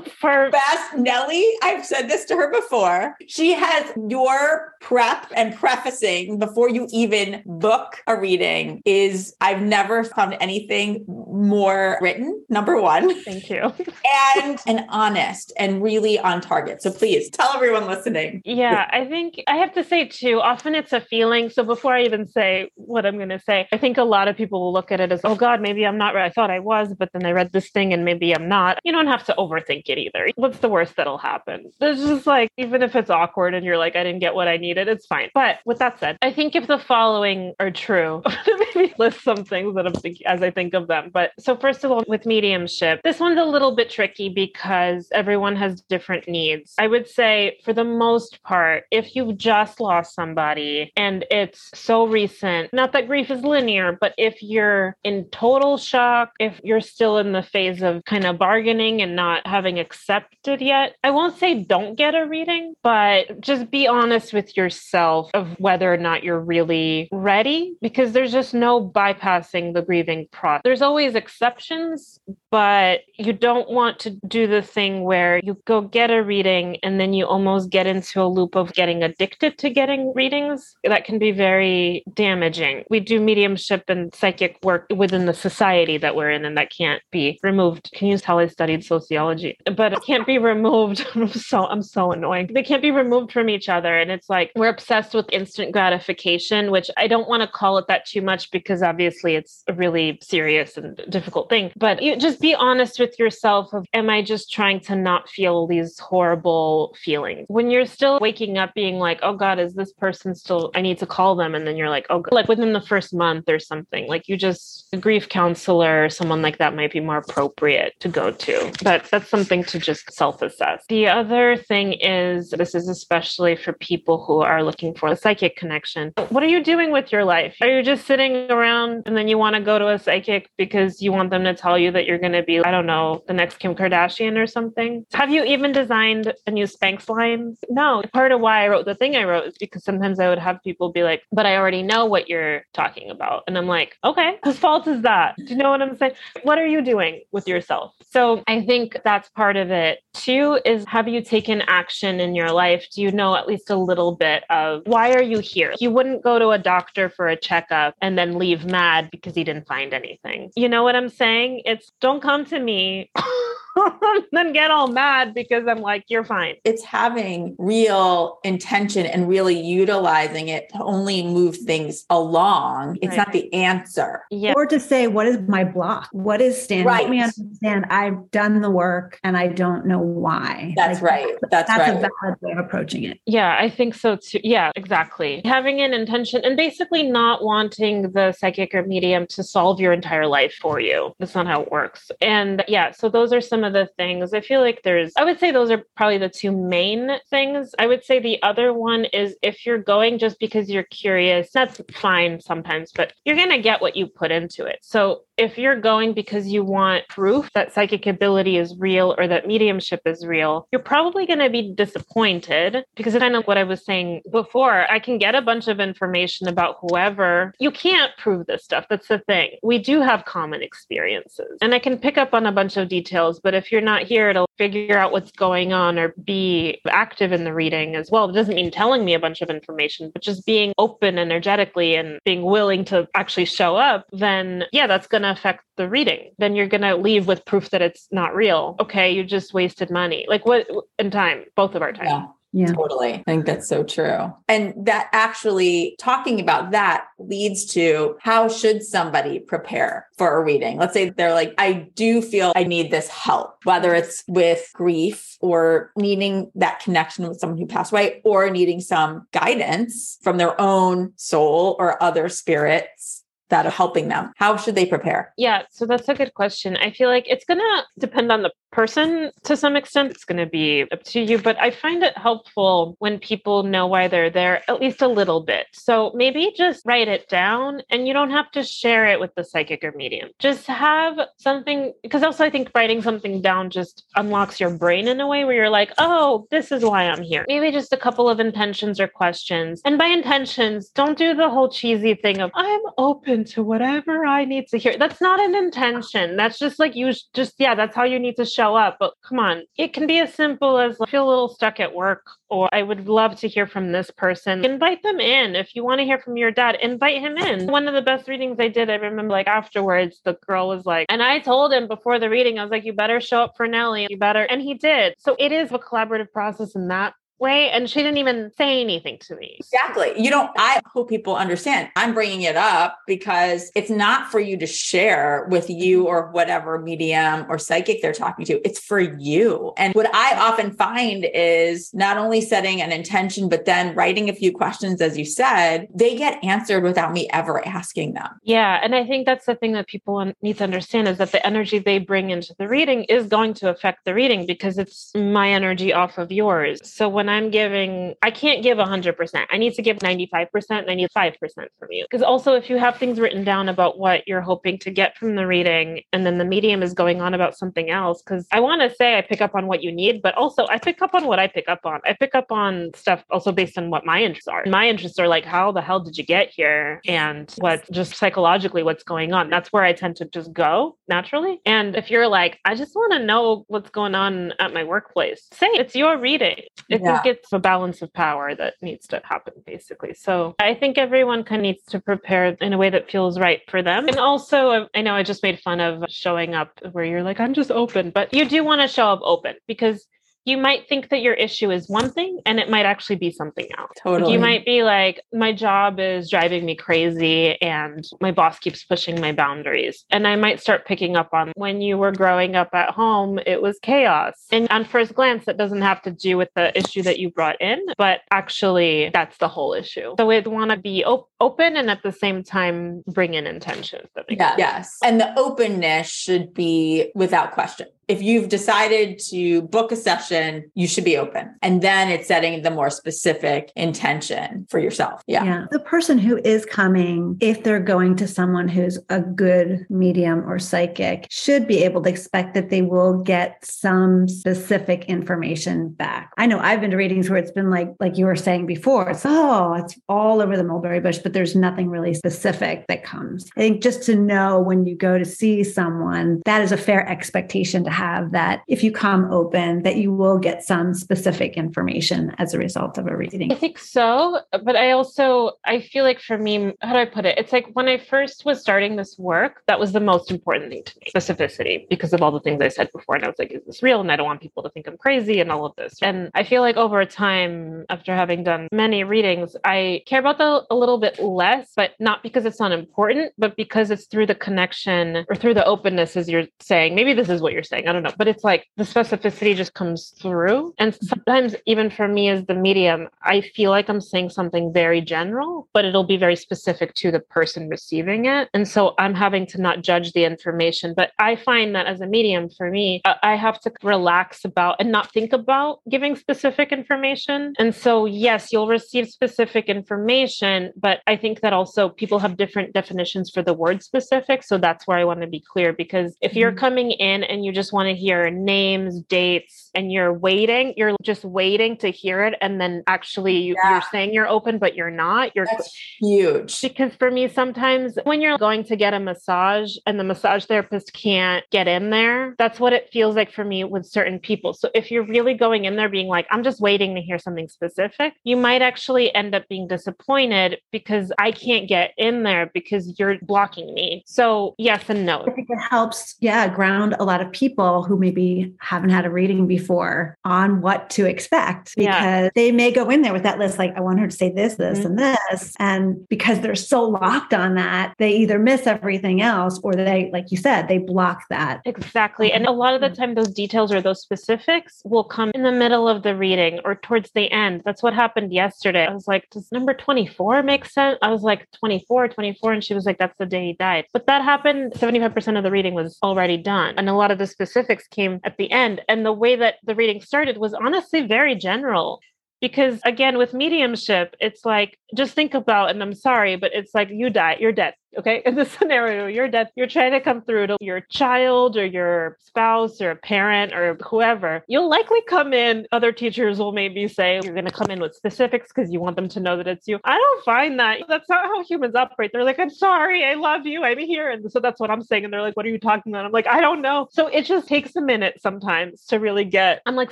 for Best Nelly, I've said this to her before. She has your prep and prefacing before you even book a reading is I've never found anything more written. Number one.
Thank you.
and and honest and really on target. So please tell everyone listening.
Yeah, I think I have to say too, often it's a feeling. So before I even say what I'm going to say, I think a lot of people will look at it as, oh God, maybe I'm not right. I thought I was, but then I read this thing and maybe I'm not. You don't have to overthink it either. What's the worst that'll happen? It's just like, even if it's awkward and you're like, I didn't get what I needed, it's fine. But with that said, I think if the following are true, maybe list some things that I'm thinking as I think of them. But so, first of all, with mediumship, this one's a little bit tricky because everyone has different needs. I would say, for the most part, if you've just lost somebody and it's so recent, not that grief is linear, but if you're in total shock, if you're still in the phase of kind of bargaining and not having accepted yet, I won't say don't get a reading, but just be honest with yourself of whether or not you're really ready because there's just no bypassing the grieving process. There's always exceptions, but you don't want to do the thing where you go get a reading and then you almost get into a loop of getting addicted to getting readings. That can be very damaging. We do mediumship and psychic work within the society that we're in, and that can't be removed. Can you tell I studied sociology? But it can't be removed. I'm so I'm so annoying. They can't be removed from each other. And it's like we're obsessed with instant gratification, which I don't want to call it that too much because obviously it's a really serious and difficult thing. But you just be honest with yourself of am I just trying to not feel these horrible feelings? When you're still waking up being like, oh God, is this person still I need to call them? And then you're like, oh God. like within the first month or something, like you just a grief counselor or someone like that might be more appropriate to go to. But that's something to just self-assess. The other thing is this is especially for people who are looking for a psychic connection. What are you doing with your life? Are you just sitting around and then you want to go to a psychic because you want them to tell you that you're going to be, I don't know, the next Kim Kardashian or something? Have you even designed a new Spanx line? No. Part of why I wrote the thing I wrote is because sometimes I would have people be like, but I already know what you're talking about. And I'm like, okay, whose fault is that? Do you know what I'm saying? What are you doing with yourself? So I think that's part of it. Two is have you taken action in your life? Do you know at least a little bit of why are you here? You wouldn't go to a doctor for a checkup and then leave mad because he didn't find anything. You know what I'm saying? It's don't come to me. then get all mad because I'm like, you're fine.
It's having real intention and really utilizing it to only move things along. It's right. not the answer.
Yeah. Or to say, what is my block? What is standing? Right. Let me understand. I've done the work and I don't know why.
That's like, right. That's,
that's
right.
a valid way of approaching it.
Yeah, I think so too. Yeah, exactly. Having an intention and basically not wanting the psychic or medium to solve your entire life for you. That's not how it works. And yeah, so those are some of the things. I feel like there's, I would say those are probably the two main things. I would say the other one is if you're going just because you're curious, that's fine sometimes, but you're going to get what you put into it. So if you're going because you want proof that psychic ability is real or that mediumship is real, you're probably going to be disappointed because kind of what I was saying before. I can get a bunch of information about whoever. You can't prove this stuff. That's the thing. We do have common experiences and I can pick up on a bunch of details, but if you're not here to figure out what's going on or be active in the reading as well, it doesn't mean telling me a bunch of information, but just being open energetically and being willing to actually show up, then yeah, that's going to affect the reading. Then you're going to leave with proof that it's not real. Okay, you just wasted money. Like what in time, both of our time.
Yeah. Yeah. Totally. I think that's so true. And that actually talking about that leads to how should somebody prepare for a reading? Let's say they're like, I do feel I need this help, whether it's with grief or needing that connection with someone who passed away or needing some guidance from their own soul or other spirits that are helping them? How should they prepare?
Yeah, so that's a good question. I feel like it's going to depend on the person to some extent. It's going to be up to you, but I find it helpful when people know why they're there, at least a little bit. So maybe just write it down and you don't have to share it with the psychic or medium. Just have something, because also I think writing something down just unlocks your brain in a way where you're like, oh, this is why I'm here. Maybe just a couple of intentions or questions. And by intentions, don't do the whole cheesy thing of, I'm open open to whatever I need to hear. That's not an intention. That's just like you just, yeah, that's how you need to show up. But come on, it can be as simple as I feel a little stuck at work, or I would love to hear from this person. Invite them in. If you want to hear from your dad, invite him in. One of the best readings I did, I remember like afterwards, the girl was like, and I told him before the reading, I was like, you better show up for Nelly. You better. And he did. So it is a collaborative process in that way and she didn't even say anything to me.
Exactly. You don't i hope people understand. I'm bringing it up because it's not for you to share with you mm-hmm. or whatever medium or psychic they're talking to. It's for you. And what i often find is not only setting an intention but then writing a few questions as you said they get answered without me ever asking them.
Yeah and i think that's the thing that people need to understand is that the energy they bring into the reading is going to affect the reading because it's my energy off of yours. So when when I'm giving, I can't give 100%. I need to give 95%, 95% from you. Because also, if you have things written down about what you're hoping to get from the reading, and then the medium is going on about something else, because I want to say I pick up on what you need, but also I pick up on what I pick up on. I pick up on stuff also based on what my interests are. My interests are like, how the hell did you get here? And what just psychologically what's going on. That's where I tend to just go naturally. And if you're like, I just want to know what's going on at my workplace, say it's your reading. It's yeah think it's a balance of power that needs to happen, basically. So I think everyone kind of needs to prepare in a way that feels right for them. And also, uh, I know I just made fun of showing up where you're like, I'm just open, but you do want to show up open because you might think that your issue is one thing and it might actually be something else.
Totally.
You might be like, my job is driving me crazy and my boss keeps pushing my boundaries. And I might start picking up on when you were growing up at home, it was chaos. And on first glance, that doesn't have to do with the issue that you brought in, but actually, that's the whole issue. So we'd want to be op- open and at the same time bring in intention.
Yeah. Yes. And the openness should be without question if you've decided to book a session, you should be open. And then it's setting the more specific intention for yourself. Yeah. yeah.
The person who is coming, if they're going to someone who's a good medium or psychic, should be able to expect that they will get some specific information back. I know I've been to readings where it's been like, like you were saying before, it's, oh, it's all over the mulberry bush, but there's nothing really specific that comes. I think just to know when you go to see someone, that is a fair expectation to have that if you come open that you will get some specific information as a result of a reading.
I think so but i also i feel like for me how do i put it? It's like when i first was starting this work that was the most important thing to me specificity because of all the things i said before and i was like is this real? And i don't want people to think i'm crazy and all of this. And i feel like over time after having done many readings i care about that a little bit less but not because it's not important but because it's through the connection or through the openness as you're saying. Maybe this is what you're saying something. I don't know. But it's like the specificity just comes through. And sometimes, even for me as the medium, I feel like I'm saying something very general, but it'll be very specific to the person receiving it. And so I'm having to not judge the information. But I find that as a medium, for me, I have to relax about and not think about giving specific information. And so, yes, you'll receive specific information, but I think that also people have different definitions for the word specific. So that's where I want to be clear because if you're mm-hmm. coming in and you just want to hear names, dates, and you're waiting, you're just waiting to hear it. And then actually you, are saying you're open, but you're not. You're
that's huge.
Because for me, sometimes when you're going to get a massage and the massage therapist can't get in there, that's what it feels like for me with certain people. So if you're really going in there being like, I'm just waiting to hear something specific, you might actually end up being disappointed because I can't get in there because you're blocking me. So, yes and no.
I think it helps, yeah, ground a lot of people who maybe haven't had a reading before on what to expect because yeah. they may go in there with that list like, I want her to say this, this, mm-hmm. and this. And because they're so locked on that, they either miss everything else or they, like you said, they block that.
Exactly. And a lot of the time, those details or those specifics will come in the middle of the reading or towards the end. That's what happened yesterday. I was like, does number 24 make sense? I was like, 24, 24. And she was like, that's the day he died. But that happened, 75% of the reading was already done. And a lot of the specifics came at the end. And the way that the reading started was honestly very general because again with mediumship it's like just think about and i'm sorry but it's like you die you're dead okay? In this scenario you're dead you're trying to come through to your child or your spouse or a parent or whoever. You'll likely come in other teachers will maybe say you're going to come in with specifics because you want them to know that it's you. I don't find that that's not how humans operate. They're like i'm sorry i love you i'm here and so that's what i'm saying and they're like what are you talking about? I'm like i don't know. So it just takes a minute sometimes to really get i'm like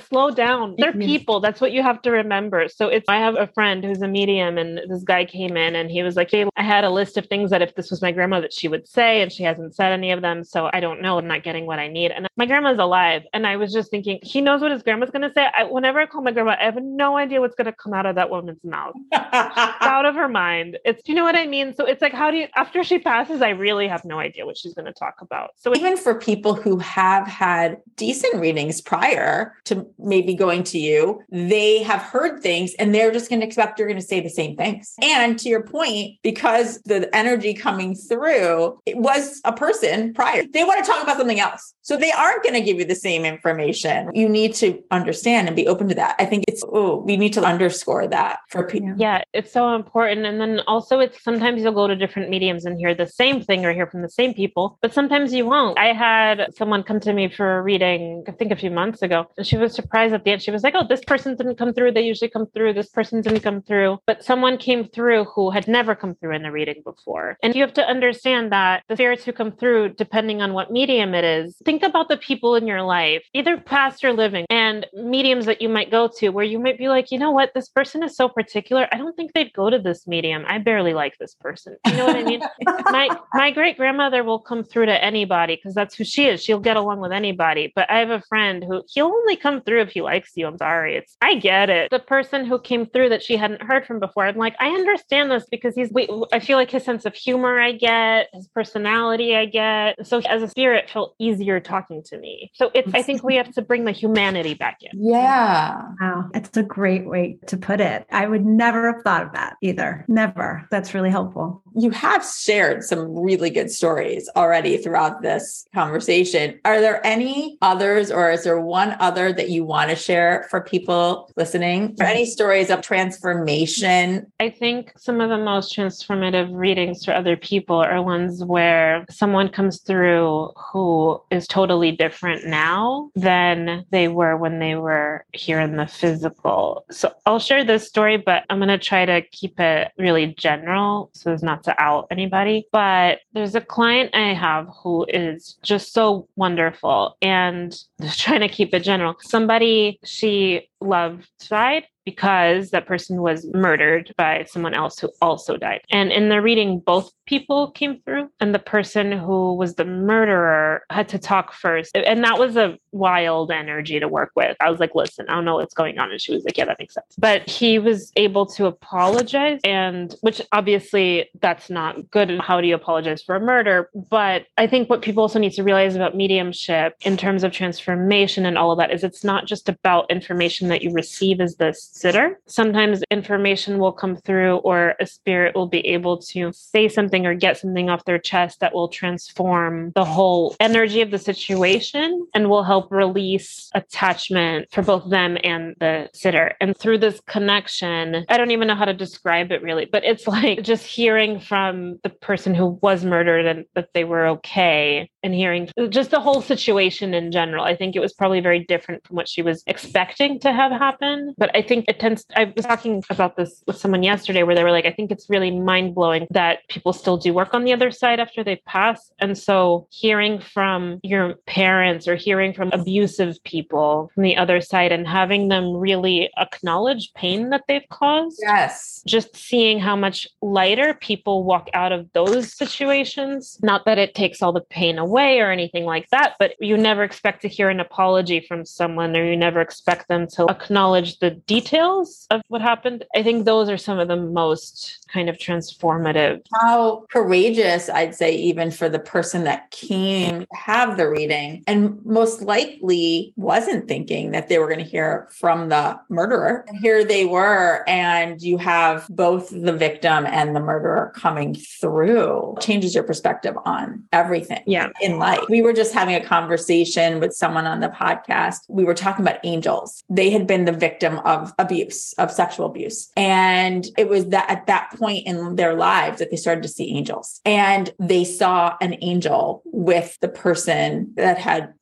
slow down. They're people that's what you have to remember. So it's i have a friend who's a medium and this guy came in and he was like hey i had a list of things that if this was was my grandma that she would say, and she hasn't said any of them. So I don't know. I'm not getting what I need. And my grandma's alive. And I was just thinking, he knows what his grandma's going to say. I, whenever I call my grandma, I have no idea what's going to come out of that woman's mouth. out of her mind. It's, you know what I mean? So it's like, how do you, after she passes, I really have no idea what she's going to talk about. So
even for people who have had decent readings prior to maybe going to you, they have heard things and they're just going to expect you're going to say the same things. And to your point, because the energy coming coming through it was a person prior. They want to talk about something else. So they aren't going to give you the same information. You need to understand and be open to that. I think it's, oh, we need to underscore that for people.
Yeah, it's so important. And then also, it's sometimes you'll go to different mediums and hear the same thing or hear from the same people, but sometimes you won't. I had someone come to me for a reading, I think a few months ago, and she was surprised at the end. She was like, oh, this person didn't come through. They usually come through. This person didn't come through. But someone came through who had never come through in the reading before. And you have to understand that the spirits who come through, depending on what medium it is, think about the people in your life, either past or living, and mediums that you might go to where you might be like, you know what, this person is so particular. I don't think they'd go to this medium. I barely like this person. You know what I mean? my my great grandmother will come through to anybody because that's who she is. She'll get along with anybody. But I have a friend who he'll only come through if he likes you. I'm sorry. It's I get it. The person who came through that she hadn't heard from before, I'm like, I understand this because he's wait, I feel like his sense of humor I get, his personality I get. So as a spirit felt easier talking to me. So it's I think we have to bring the humanity back in.
Yeah.
Wow. It's a great way to put it. I would never have thought of that either. Never. That's really helpful.
You have shared some really good stories already throughout this conversation. Are there any others or is there one other that you want to share for people listening? Or any stories of transformation?
I think some of the most transformative readings for other people are ones where someone comes through who is totally different now than they were when they were here in the physical. So I'll share this story, but I'm going to try to keep it really general so as not to out anybody. But there's a client I have who is just so wonderful and just trying to keep it general. Somebody, she loved died because that person was murdered by someone else who also died. And in the reading, both people came through, and the person who was the murderer had to talk first. And that was a wild energy to work with. I was like, listen, I don't know what's going on. And she was like, yeah, that makes sense. But he was able to apologize, and which obviously that's not good. How do you apologize for a murder? But I think what people also need to realize about mediumship in terms of transformation and all of that is it's not just about information that you receive as the sitter. Sometimes information will come through, or a spirit will be able to say something or get something off their chest that will transform the whole energy of the situation and will help release attachment for both them and the sitter. And through this connection, I don't even know how to describe it really, but it's like just hearing from the person who was murdered and that they were okay and hearing just the whole situation in general. I think it was probably very different from what she was expecting to have happen. But I think it tends, I was talking about this with someone yesterday where they were like, I think it's really mind blowing that people still do work on the other side after they pass. And so hearing from your parents or hearing from abusive people from the other side and having them really acknowledge pain that they've caused.
Yes.
Just seeing how much lighter people walk out of those situations. Not that it takes all the pain away away or anything like that, but you never expect to hear an apology from someone or you never expect them to acknowledge the details of what happened. I think those are some of the most kind of transformative.
How courageous, I'd say, even for the person that came to have the reading and most likely wasn't thinking that they were going to hear from the murderer. And here they were, and you have both the victim and the murderer coming through. Changes your perspective on everything.
Yeah
in life. We were just having a conversation with someone on the podcast. We were talking about angels. They had been the victim of abuse, of sexual abuse. And it was that at that point in their lives that they started to see angels. And they saw an angel with the person that had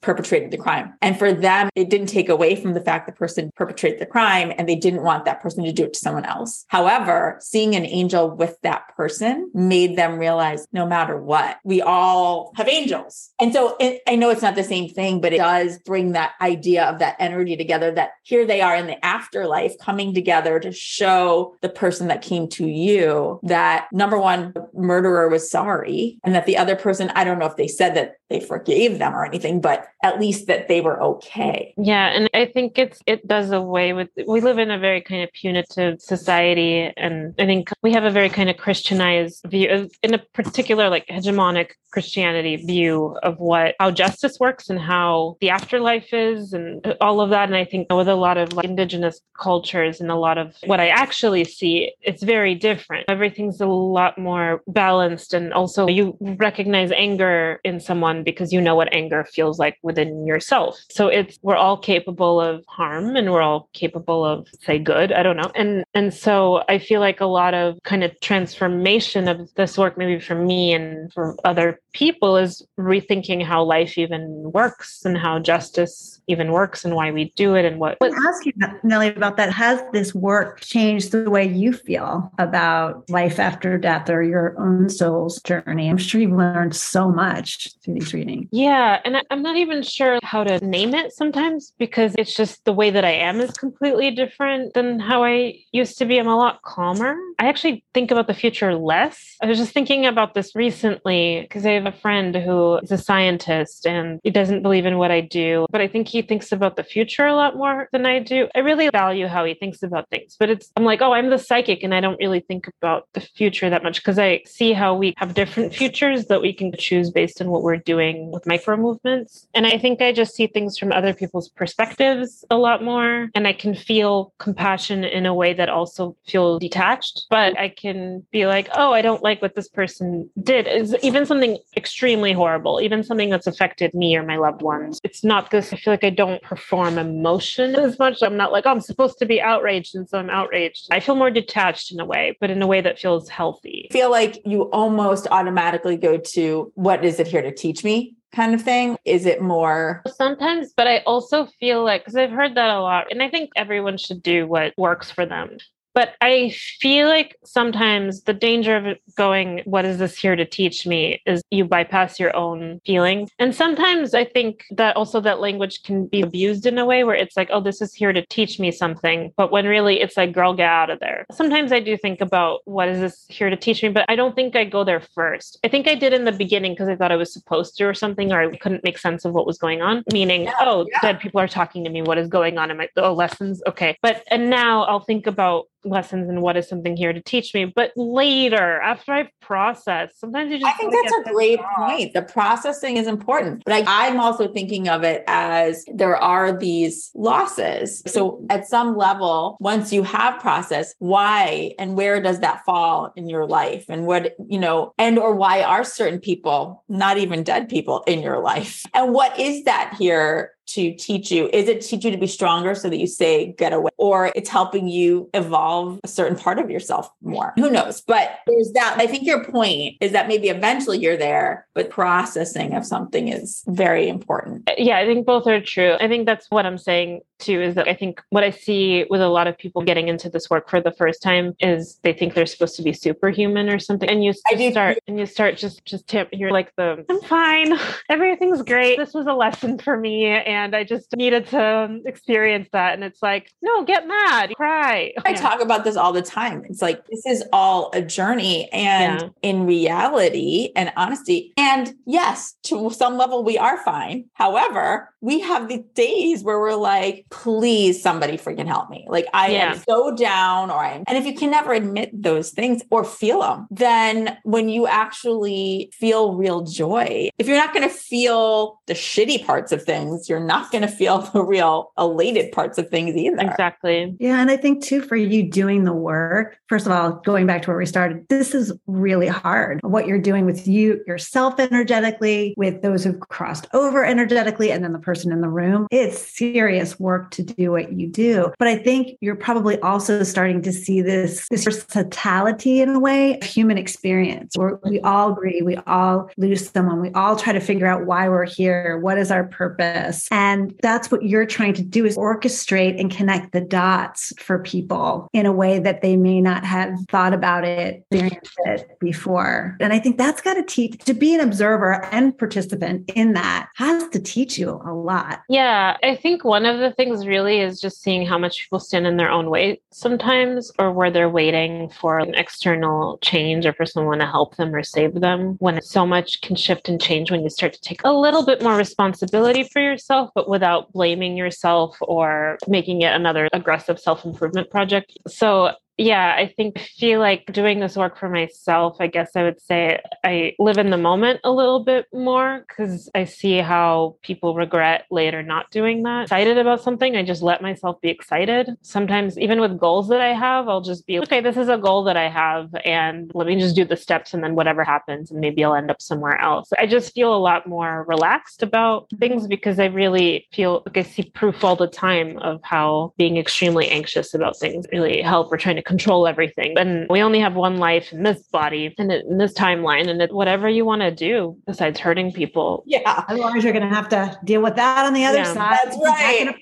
perpetrated the crime. And for them, it didn't take away from the fact the person perpetrated the crime and they didn't want that person to do it to someone else. However, seeing an angel with that person made them realize no matter what, we all have angels. And so it, I know it's not the same thing, but it does bring that idea of that energy together that here they are in the afterlife coming together to show the person that came to you that number one, the murderer was sorry and that the other person, I don't know if they said that they forgave them or anything, but at least that they were okay.
Yeah, and I think it's it does away with we live in a very kind of punitive society and I think we have a very kind of Christianized view uh, in a particular like hegemonic Christianity view of what how justice works and how the afterlife is and all of that and I think with a lot of like indigenous cultures and a lot of what I actually see it's very different. Everything's a lot more balanced and also you recognize anger in someone because you know what anger feels like within yourself. So it's we're all capable of harm and we're all capable of say good, I don't know. And and so I feel like a lot of kind of transformation of this work maybe for me and for other people is rethinking how life even works and how justice even works and why we do it and what.
I ask you, Nelly, about that. Has this work changed the way you feel about life after death or your own soul's journey? I'm sure you've learned so much through these readings.
Yeah. And I'm not even sure how to name it sometimes because it's just the way that I am is completely different than how I used to be. I'm a lot calmer. I actually think about the future less. I was just thinking about this recently because I have a friend who is a scientist and he doesn't believe in what I do, but I think he thinks about the future a lot more than I do. I really value how he thinks about things, but it's, I'm like, oh, I'm the psychic and I don't really think about the future that much because I see how we have different futures that we can choose based on what we're doing with micro movements. And think I just see things from other people's perspectives a lot more. And I can feel compassion in a way that also feel detached, but I can be like, oh, I don't like what this person did. Is even something extremely horrible, even something that's affected me or my loved ones. It's not this, I feel like I don't perform emotion as much. I'm not like, oh, I'm supposed to be outraged. And so I'm outraged. I feel more detached in a way, but in a way that feels healthy.
I feel like you almost automatically go to what is it here to teach me? Kind of thing? Is it more?
Sometimes, but I also feel like, because I've heard that a lot, and I think everyone should do what works for them. But I feel like sometimes the danger of going, what is this here to teach me, is you bypass your own feelings. And sometimes I think that also that language can be abused in a way where it's like, oh, this is here to teach me something. But when really it's like, girl, get out of there. Sometimes I do think about what is this here to teach me, but I don't think I go there first. I think I did in the beginning because I thought I was supposed to or something, or I couldn't make sense of what was going on, meaning, yeah, oh, yeah. dead people are talking to me. What is going on? Am I, oh, lessons? Okay. But, and now I'll think about lessons and what is something here to teach me but later after i've processed sometimes you just
i think that's a great point. The processing is important but I, i'm also thinking of it as there are these losses. So at some level once you have processed why and where does that fall in your life? And what you know and or why are certain people not even dead people in your life? And what is that here to teach you? Is it teach you to be stronger so that you say get away, or it's helping you evolve a certain part of yourself more? Who knows? But there's that. I think your point is that maybe eventually you're there, but processing of something is very important.
Yeah, I think both are true. I think that's what I'm saying too is that I think what I see with a lot of people getting into this work for the first time is they think they're supposed to be superhuman or something. And you start and you start just just tip you're like the I'm fine. Everything's great. This was a lesson for me. And and I just needed to um, experience that. And it's like, no, get mad, cry.
I yeah. talk about this all the time. It's like, this is all a journey. And yeah. in reality and honesty, and yes, to some level, we are fine. However, we have the days where we're like, please, somebody freaking help me. Like, I yeah. am so down, or I'm, and if you can never admit those things or feel them, then when you actually feel real joy, if you're not going to feel the shitty parts of things, you're not going to feel the real elated parts of things either.
Exactly.
Yeah. And I think too, for you doing the work, first of all, going back to where we started, this is really hard. What you're doing with you, yourself energetically, with those who've crossed over energetically, and then the person in the room, it's serious work to do what you do. But I think you're probably also starting to see this, this versatility in a way of human experience where we all agree, we all lose someone, we all try to figure out why we're here, what is our purpose. And that's what you're trying to do is orchestrate and connect the dots for people in a way that they may not have thought about it, experienced it before. And I think that's got to teach to be an observer and participant in that has to teach you a lot.
Yeah. I think one of the things really is just seeing how much people stand in their own way sometimes or where they're waiting for an external change or for someone to help them or save them when so much can shift and change when you start to take a little bit more responsibility for yourself but without blaming yourself or making it another aggressive self improvement project. So yeah, I think I feel like doing this work for myself, I guess I would say I live in the moment a little bit more because I see how people regret later not doing that. Excited about something, I just let myself be excited. Sometimes, even with goals that I have, I'll just be okay, this is a goal that I have, and let me just do the steps, and then whatever happens, and maybe I'll end up somewhere else. I just feel a lot more relaxed about things because I really feel like I see proof all the time of how being extremely anxious about things really help or trying to control everything. And we only have one life in this body and in this timeline. And it, whatever you want to do besides hurting people.
Yeah. Otherwise, you're going to have to deal with that on the other yeah, side.
That's right.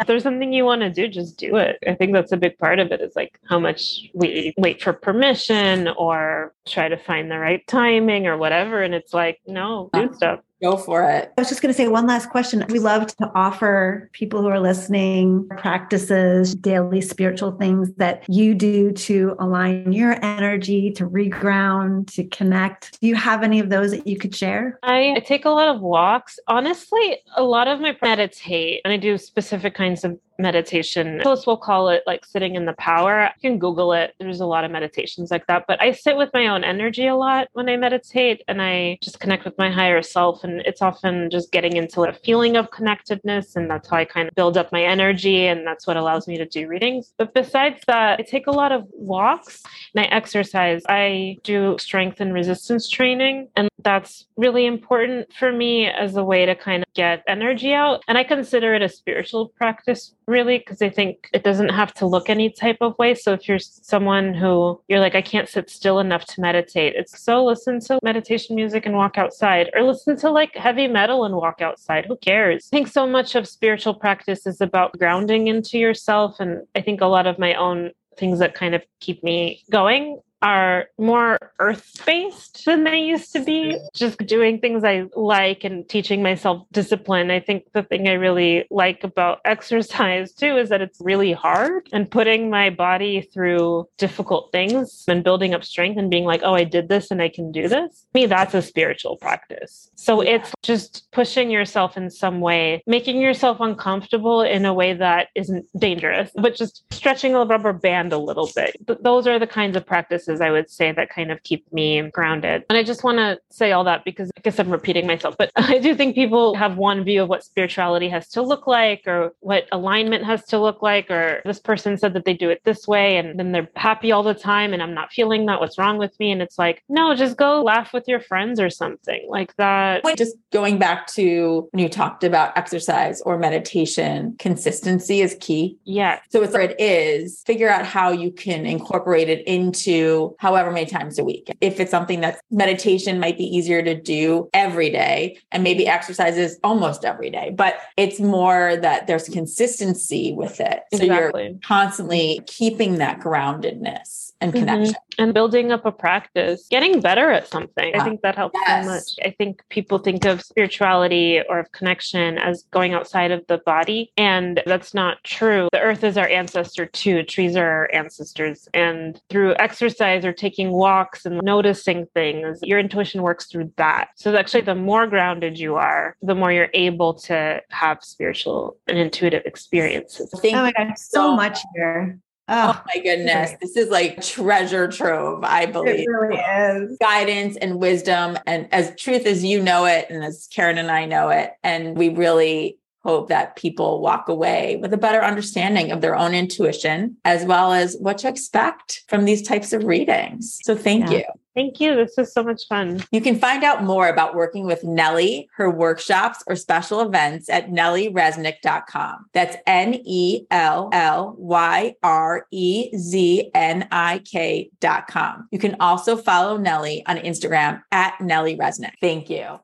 If there's something you want to do, just do it. I think that's a big part of it is like how much we wait for permission or try to find the right timing or whatever. And it's like, no, do stuff.
Go for it.
I was just going to say one last question. We love to offer people who are listening practices, daily spiritual things that you do to align your energy, to reground, to connect. Do you have any of those that you could share?
I, I take a lot of walks. Honestly, a lot of my meditate and I do specific kinds of meditation. Most will call it like sitting in the power. You can Google it. There's a lot of meditations like that. But I sit with my own energy a lot when I meditate and I just connect with my higher self. And it's often just getting into a feeling of connectedness. And that's how I kind of build up my energy. And that's what allows me to do readings. But besides that, I take a lot of walks and I exercise. I do strength and resistance training. And that's really important for me as a way to kind of get energy out. And I consider it a spiritual practice really because I think it doesn't have to look any type of way. So if you're someone who you're like, I can't sit still enough to meditate, it's so listen to meditation music and walk outside, or listen to like heavy metal and walk outside. Who cares? I think so much of spiritual practice is about grounding into yourself. And I think a lot of my own things that kind of keep me going are more earth based than they used to be. Just doing things I like and teaching myself discipline. I think the thing I really like about exercise too is that it's really hard and putting my body through difficult things and building up strength and being like, oh, I did this and I can do this. me, that's a spiritual practice. So it's just pushing yourself in some way, making yourself uncomfortable in a way that isn't dangerous, but just stretching a rubber band a little bit. those are the kinds of practices I would say that kind of keep me grounded. And I just want to say all that because I guess I'm repeating myself, but I do think people have one view of what spirituality has to look like or what alignment has to look like, or this person said that they do it this way and then they're happy all the time and I'm not feeling that. What's wrong with me? And it's like, no, just go laugh with your friends or something like that.
Just going back to when you talked about exercise or meditation, consistency is key.
Yeah.
So it's it is, figure out how you can incorporate it into however many times a week. If it's something that meditation might be easier to do every day and maybe exercises almost every day, but it's more that there's consistency with it. So exactly. you're constantly keeping that groundedness and mm-hmm. connection. Mm-hmm.
And building up a practice, getting better at something. I think that helps yes. so much. I think people think of spirituality or of connection as going outside of the body, and that's not true. The earth is our ancestor too, trees are our ancestors. And through exercise or taking walks and noticing things, your intuition works through that. So actually, the more grounded you are, the more you're able to have spiritual and intuitive experiences.
Thank oh my God, so much here.
Oh, oh, my goodness. This is like treasure trove, I believe.
It really is.
Guidance and wisdom, and as truth as you know it, and as Karen and I know it. And we really hope that people walk away with a better understanding of their own intuition, as well as what to expect from these types of readings. So thank yeah. you.
Thank you. This is so much fun.
You can find out more about working with Nelly, her workshops, or special events at nellyreznik.com. That's N E L L Y R E Z N I K.com. You can also follow Nelly on Instagram at Nelly Reznik. Thank you.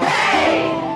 Hey!